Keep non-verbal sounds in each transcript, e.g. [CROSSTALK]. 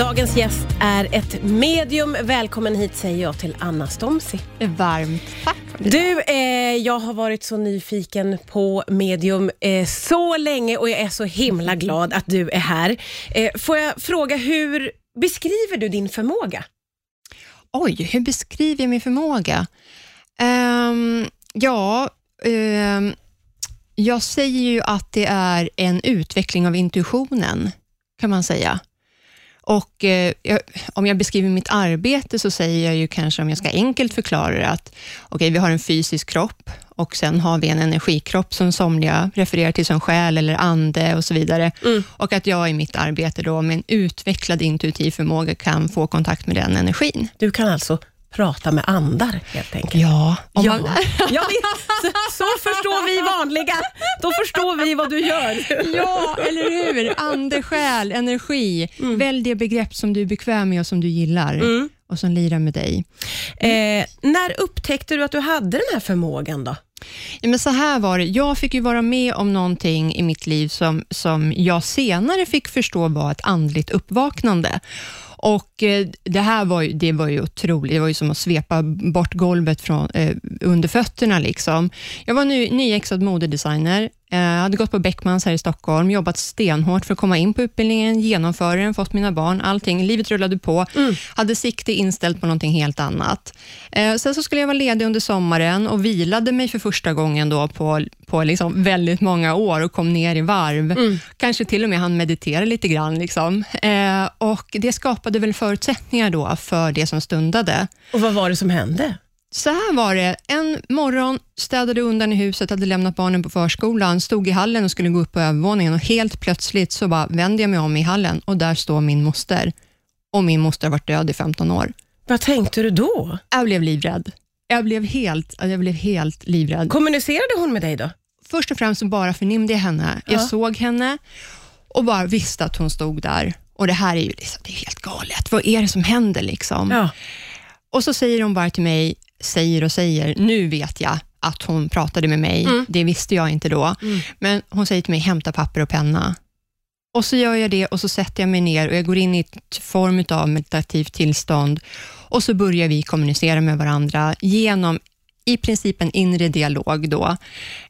Dagens gäst är ett medium. Välkommen hit säger jag till Anna Stomsi. Varmt tack. Du, eh, jag har varit så nyfiken på medium eh, så länge och jag är så himla glad att du är här. Eh, får jag fråga, hur beskriver du din förmåga? Oj, hur beskriver jag min förmåga? Um, ja, um, jag säger ju att det är en utveckling av intuitionen, kan man säga. Och eh, Om jag beskriver mitt arbete så säger jag ju kanske, om jag ska enkelt förklara det, att okay, vi har en fysisk kropp och sen har vi en energikropp som somliga refererar till som själ eller ande och så vidare. Mm. Och att jag i mitt arbete då med en utvecklad intuitiv förmåga kan få kontakt med den energin. Du kan alltså prata med andar helt enkelt. Ja. ja. Man... [LAUGHS] ja så, så, förstår vi vanliga. Då förstår vi vad du gör. ja, eller hur? Ande, själ, energi. Mm. Välj det begrepp som du är bekväm med och som du gillar. Mm. och som lirar med dig. Eh, när upptäckte du att du hade den här förmågan då? Ja, men så här var det. Jag fick ju vara med om någonting i mitt liv som, som jag senare fick förstå var ett andligt uppvaknande. Och eh, Det här var ju, det var ju otroligt. Det var ju som att svepa bort golvet från, eh, under fötterna. Liksom. Jag var ny, nyexad modedesigner, eh, hade gått på Beckmans här i Stockholm, jobbat stenhårt för att komma in på utbildningen, genomföra den, fått mina barn, allting. Livet rullade på. Mm. Hade sikte inställt på någonting helt annat. Eh, sen så skulle jag vara ledig under sommaren och vilade mig för första gången då på, på liksom väldigt många år och kom ner i varv. Mm. Kanske till och med hann meditera lite grann. Liksom. Eh, och Det skapade väl förutsättningar då för det som stundade. Och Vad var det som hände? Så här var det. En morgon städade undan i huset, hade lämnat barnen på förskolan, stod i hallen och skulle gå upp på övervåningen och helt plötsligt så bara vände jag mig om i hallen och där står min moster. Och min moster har varit död i 15 år. Vad tänkte du då? Jag blev livrädd. Jag blev helt, jag blev helt livrädd. Kommunicerade hon med dig då? Först och främst bara förnimde jag henne. Ja. Jag såg henne och bara visste att hon stod där. Och Det här är ju liksom, det är helt galet. Vad är det som händer? liksom? Ja. Och så säger hon bara till mig, säger och säger, nu vet jag att hon pratade med mig, mm. det visste jag inte då, mm. men hon säger till mig, hämta papper och penna. Och så gör jag det och så sätter jag mig ner och jag går in i ett form av meditativt tillstånd och så börjar vi kommunicera med varandra genom i princip en inre dialog då,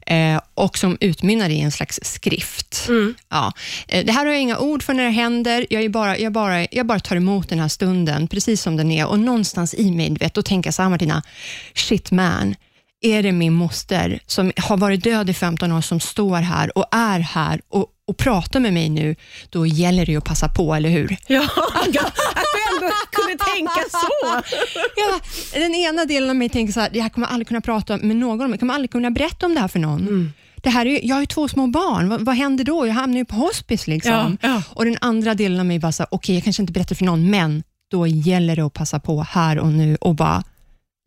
eh, och som utmynnar i en slags skrift. Mm. Ja. Eh, det här har jag inga ord för när det händer. Jag, bara, jag, bara, jag bara tar emot den här stunden, precis som den är. Och någonstans i mig, vet, då tänker jag så här, Martina, shit man, är det min moster som har varit död i 15 år, som står här och är här och, och pratar med mig nu, då gäller det att passa på, eller hur? [LAUGHS] Ja, att du ändå kunde tänka så. Ja, den ena delen av mig tänker så här, jag kommer aldrig kunna prata med någon om jag kommer aldrig kunna berätta om det här för någon. Mm. Det här är, jag har ju två små barn, vad, vad händer då? Jag hamnar ju på hospice. Liksom. Ja, ja. Och Den andra delen av mig bara, okej, okay, jag kanske inte berättar för någon, men då gäller det att passa på här och nu och bara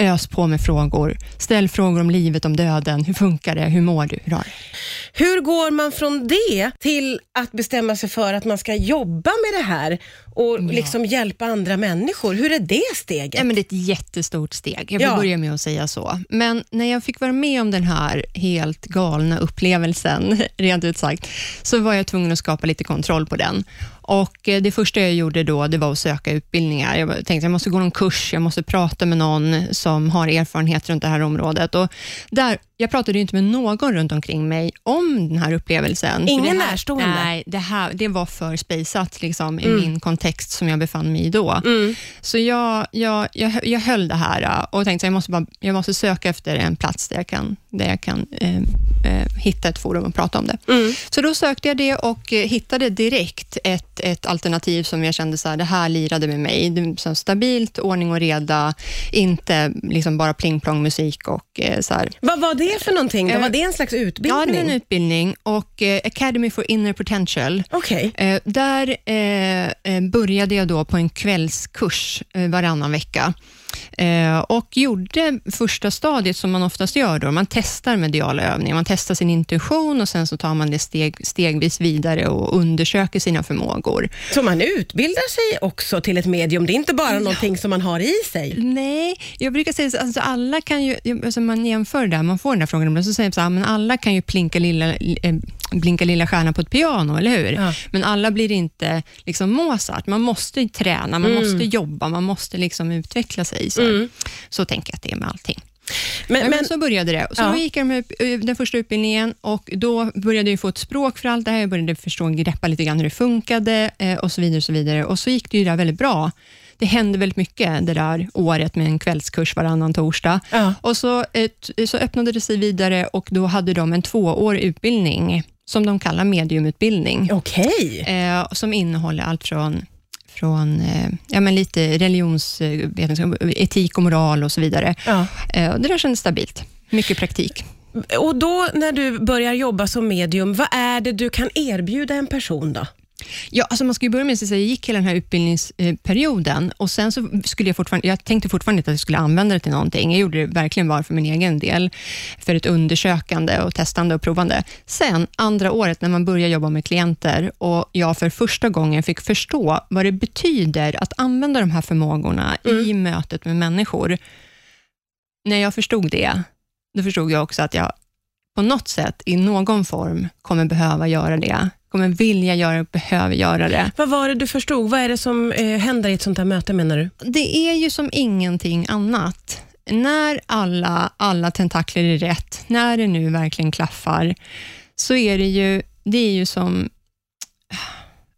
ös på med frågor. Ställ frågor om livet, om döden. Hur funkar det? Hur mår du? Hur har Hur går man från det till att bestämma sig för att man ska jobba med det här och ja. liksom hjälpa andra människor? Hur är det steget? Ja, men det är ett jättestort steg. Jag vill ja. börja med att säga så. Men när jag fick vara med om den här helt galna upplevelsen, [LAUGHS] rent ut sagt, så var jag tvungen att skapa lite kontroll på den. Och eh, Det första jag gjorde då, det var att söka utbildningar. Jag tänkte jag måste gå någon kurs, jag måste prata med någon som har erfarenhet runt det här området. Och där jag pratade inte med någon runt omkring mig om den här upplevelsen. Ingen närstående? Nej, det, här, det var för spejsat liksom, i mm. min kontext som jag befann mig i då. Mm. Så jag, jag, jag, jag höll det här äh, och tänkte att jag måste, bara, jag måste söka efter en plats där jag kan, där jag kan eh, eh, hitta ett forum och prata om det. Mm. Så då sökte jag det och eh, hittade direkt ett, ett alternativ som jag kände så här, det här lirade med mig. Det, så stabilt, ordning och reda, inte liksom bara pling plong musik och eh, så här. Vad var det för någonting? Då? Var det en slags utbildning? Ja, det var en utbildning och eh, Academy for Inner Potential. Okay. Eh, där eh, började jag då på en kvällskurs varannan vecka. Eh, och gjorde första stadiet som man oftast gör. Då. Man testar mediala övningar, man testar sin intuition och sen så tar man det steg, stegvis vidare och undersöker sina förmågor. Så man utbildar sig också till ett medium? Det är inte bara ja. någonting som man har i sig? Nej, jag brukar säga att alltså alla kan ju, alltså man jämför där, man får den där frågan, så säger man så här, men alla kan ju plinka lilla, eh, blinka lilla stjärna på ett piano, eller hur? Ja. Men alla blir inte liksom Mozart. Man måste träna, man mm. måste jobba, man måste liksom utveckla sig. Så, mm. så tänker jag att det är med allting. Men, men, men, så började det. Så ja. då gick jag med den första utbildningen och då började jag få ett språk för allt det här. Jag började förstå och greppa lite grann hur det funkade eh, och så vidare. Och så vidare. Och så gick det ju där väldigt bra. Det hände väldigt mycket det där året med en kvällskurs varannan torsdag. Ja. Och så, ett, så öppnade det sig vidare och då hade de en tvåårig utbildning som de kallar mediumutbildning. Okay. Eh, som innehåller allt från från eh, ja, men lite religionsvetenskap, etik och moral och så vidare. Ja. Eh, det där kändes stabilt. Mycket praktik. Och då när du börjar jobba som medium, vad är det du kan erbjuda en person då? Ja, alltså man ska ju börja med att säga, jag gick hela den här utbildningsperioden och sen så skulle jag fortfarande, jag tänkte fortfarande inte att jag skulle använda det till någonting. Jag gjorde det verkligen bara för min egen del, för ett undersökande och testande och provande. Sen, andra året, när man börjar jobba med klienter och jag för första gången fick förstå vad det betyder att använda de här förmågorna mm. i mötet med människor. När jag förstod det, då förstod jag också att jag på något sätt, i någon form, kommer behöva göra det kommer vilja göra det, behöver göra det. Vad var det du förstod? Vad är det som eh, händer i ett sånt här möte menar du? Det är ju som ingenting annat. När alla, alla tentakler är rätt, när det nu verkligen klaffar, så är det ju, det är ju som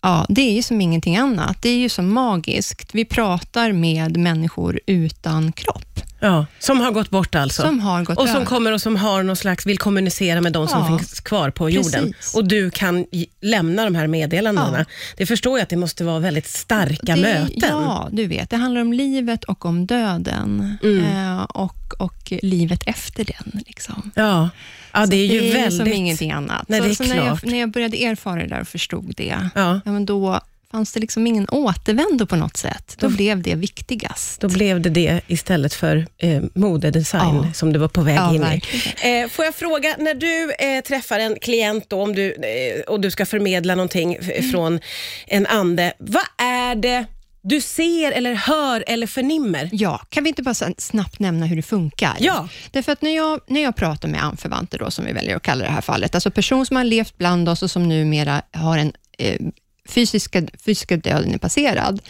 Ja, det är ju som ingenting annat. Det är ju som magiskt. Vi pratar med människor utan kropp. Ja, som har gått bort alltså? Som har gått Och som över. kommer och som har någon slags, vill kommunicera med de ja, som finns kvar på jorden. Och du kan lämna de här meddelandena. Ja. Det förstår jag att det måste vara väldigt starka det, möten. Ja, du vet. Det handlar om livet och om döden. Mm. Eh, och, och livet efter den. Liksom. Ja. Ja, det är ju det är väldigt... som ingenting annat. Nej, så, det är så. När, jag, när jag började erfara det där och förstod det. Ja, men då fanns det liksom ingen återvändo på något sätt. Då, då blev det viktigast. Då blev det det istället för eh, modedesign ja. som du var på väg ja, in i. Eh, får jag fråga, när du eh, träffar en klient då, om du, eh, och du ska förmedla någonting mm. från en ande, vad är det du ser eller hör eller förnimmer? Ja, kan vi inte bara snabbt nämna hur det funkar? Ja. Därför att när jag, när jag pratar med anförvanter, då, som vi väljer att kalla det här fallet, alltså person som har levt bland oss och som numera har en eh, fysiska, fysiska döden är passerad,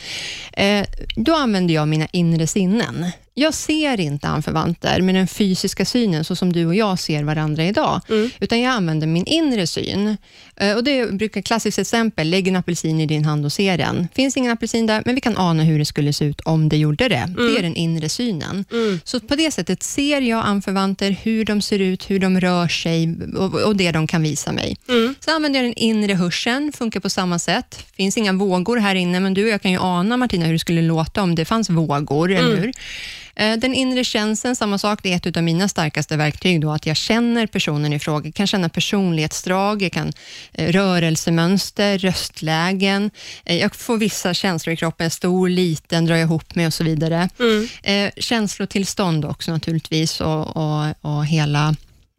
eh, då använder jag mina inre sinnen. Jag ser inte anförvanter med den fysiska synen, så som du och jag ser varandra idag, mm. utan jag använder min inre syn. Eh, och Det brukar klassiskt exempel, lägg en apelsin i din hand och se den. finns ingen apelsin där, men vi kan ana hur det skulle se ut om det gjorde det. Mm. Det är den inre synen. Mm. Så på det sättet ser jag anförvanter, hur de ser ut, hur de rör sig och, och det de kan visa mig. Mm. Så använder jag den inre hörseln, funkar på samma sätt. finns inga vågor här inne, men du och jag kan ju ana, Martina, hur det skulle låta om det fanns vågor, eller mm. hur? Eh, den inre känslan, samma sak, det är ett av mina starkaste verktyg, då, att jag känner personen i fråga. Jag kan känna personlighetsdrag, jag kan eh, rörelsemönster, röstlägen. Eh, jag får vissa känslor i kroppen, stor, liten, drar jag ihop mig och så vidare. Mm. Känslotillstånd också naturligtvis och, och, och hela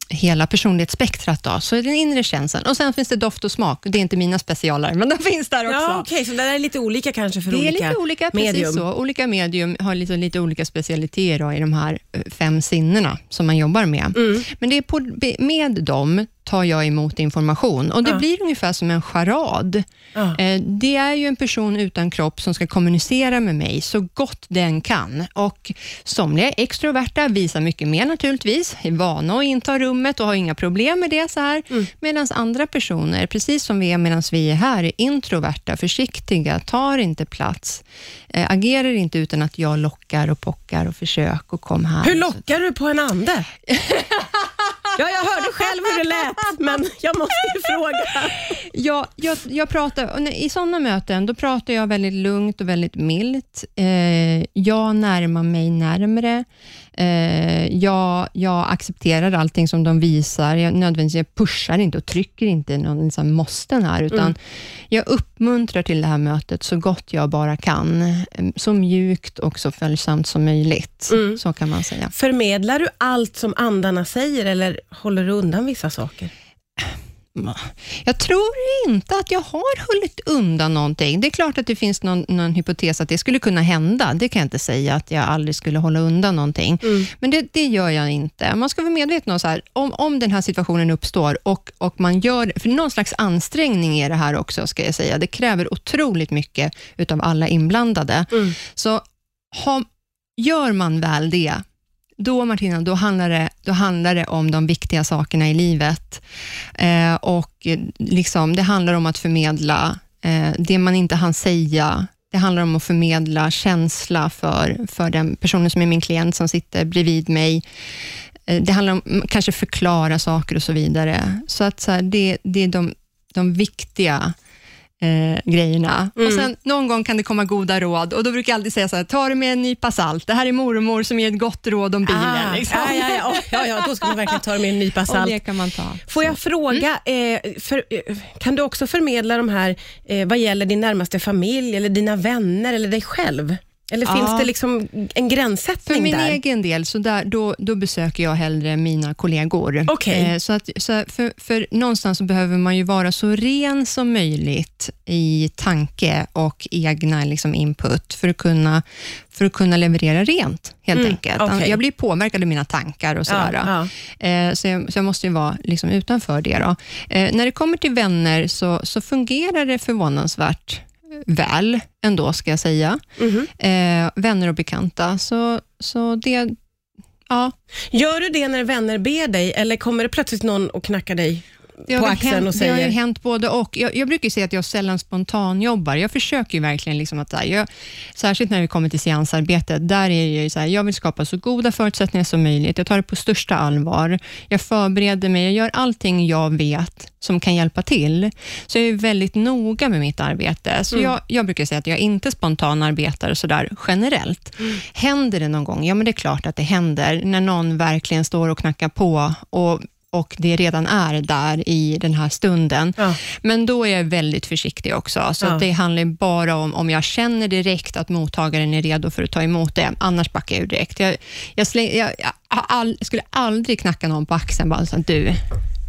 hela personlighetsspektrat. Då. Så den inre känslan. Och sen finns det doft och smak. Det är inte mina specialer, men de finns där också. Ja, okay, så det är lite olika kanske för det olika medium? Det är lite olika, medium. precis så. Olika medium har lite, lite olika specialiteter i de här eh, fem sinnena som man jobbar med. Mm. Men det är på, med dem tar jag emot information och det ja. blir ungefär som en charad. Ja. Eh, det är ju en person utan kropp som ska kommunicera med mig så gott den kan och somliga extroverta, visar mycket mer naturligtvis, är vana att inta rummet och har inga problem med det så här, mm. medan andra personer, precis som vi är medan vi är här, är introverta, försiktiga, tar inte plats, äh, agerar inte utan att jag lockar och pockar och försöker och kom här. Hur lockar du på en ande? [LAUGHS] Ja, jag hörde själv hur det lät, men jag måste ju fråga. Ja, jag, jag pratar, I sådana möten då pratar jag väldigt lugnt och väldigt milt. Eh, jag närmar mig närmre. Eh, jag, jag accepterar allting som de visar. Jag, nödvändigtvis, jag pushar inte och trycker inte någon liksom, måsten här, utan mm. jag uppmuntrar till det här mötet så gott jag bara kan. Så mjukt och så följsamt som möjligt. Mm. Så kan man säga. Förmedlar du allt som andarna säger, eller håller du undan vissa saker? Jag tror inte att jag har hållit undan någonting. Det är klart att det finns någon, någon hypotes att det skulle kunna hända. Det kan jag inte säga, att jag aldrig skulle hålla undan någonting. Mm. Men det, det, gör jag inte. Man ska vara medveten om, så här, om, om den här situationen uppstår och, och man gör, för någon slags ansträngning är det här också, ska jag säga. Det kräver otroligt mycket utav alla inblandade. Mm. Så ha, gör man väl det, då Martina, då handlar det, då handlar det om de viktiga sakerna i livet. Eh, och eh, liksom, Det handlar om att förmedla eh, det man inte hann säga. Det handlar om att förmedla känsla för, för den personen som är min klient, som sitter bredvid mig. Eh, det handlar om kanske förklara saker och så vidare. Så att så här, det, det är de, de viktiga eh, grejerna. Mm. Och sen Någon gång kan det komma goda råd och då brukar jag alltid säga så här, ta det med en nypa salt. Det här är mormor som ger ett gott råd om bilen. Ah, liksom. ja, ja, ja. ja, ja, då ska man verkligen ta det med en nypa [LAUGHS] salt. Och kan man ta. Får jag fråga, mm. eh, för, eh, kan du också förmedla de här eh, vad gäller din närmaste familj, eller dina vänner eller dig själv? Eller ja. finns det liksom en gränssättning För min där? egen del, så där, då, då besöker jag hellre mina kollegor. Okay. Eh, så att, så för, för någonstans så behöver man ju vara så ren som möjligt i tanke och egna liksom, input för att, kunna, för att kunna leverera rent, helt mm, enkelt. Okay. Jag blir påverkad av mina tankar och sådär. Ja, ja. Eh, så, jag, så jag måste ju vara liksom utanför det. Då. Eh, när det kommer till vänner så, så fungerar det förvånansvärt väl ändå, ska jag säga. Mm eh, vänner och bekanta. Så, så det, ja. Gör du det när vänner ber dig, eller kommer det plötsligt någon och knackar dig på axeln hänt, och säger... Det har ju hänt både och. Jag, jag brukar säga att jag sällan spontanjobbar. Jag försöker verkligen, liksom att, jag, särskilt när vi kommer till seansarbetet, där är det så här, jag vill skapa så goda förutsättningar som möjligt. Jag tar det på största allvar. Jag förbereder mig, jag gör allting jag vet som kan hjälpa till. Så jag är väldigt noga med mitt arbete. Så mm. jag, jag, brukar säga att jag inte spontanarbetar sådär generellt. Mm. Händer det någon gång? Ja, men det är klart att det händer. När någon verkligen står och knackar på och och det redan är där i den här stunden. Ja. Men då är jag väldigt försiktig också. Så ja. det handlar bara om om jag känner direkt att mottagaren är redo för att ta emot det. Annars backar jag direkt. Jag, jag, släng, jag, jag all, skulle aldrig knacka någon på axeln bara så att du,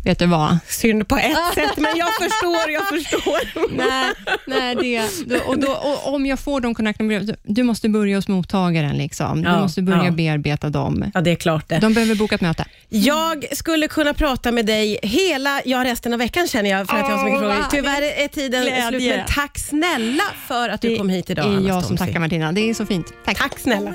vet du vad? Synd på ett [LAUGHS] sätt, men jag förstår, jag förstår. nej, nej det, och, då, och om jag får de kontakterna, du måste börja hos mottagaren. Liksom. Du ja, måste börja ja. bearbeta dem. Ja, det är klart det. De behöver boka ett möte. Jag skulle kunna prata med dig hela, ja resten av veckan känner jag, för att jag har så mycket frågor. Tyvärr är tiden Glädje. slut, men tack snälla för att du kom hit idag. Det är jag som tackar Martina. Det är så fint. Tack, tack snälla.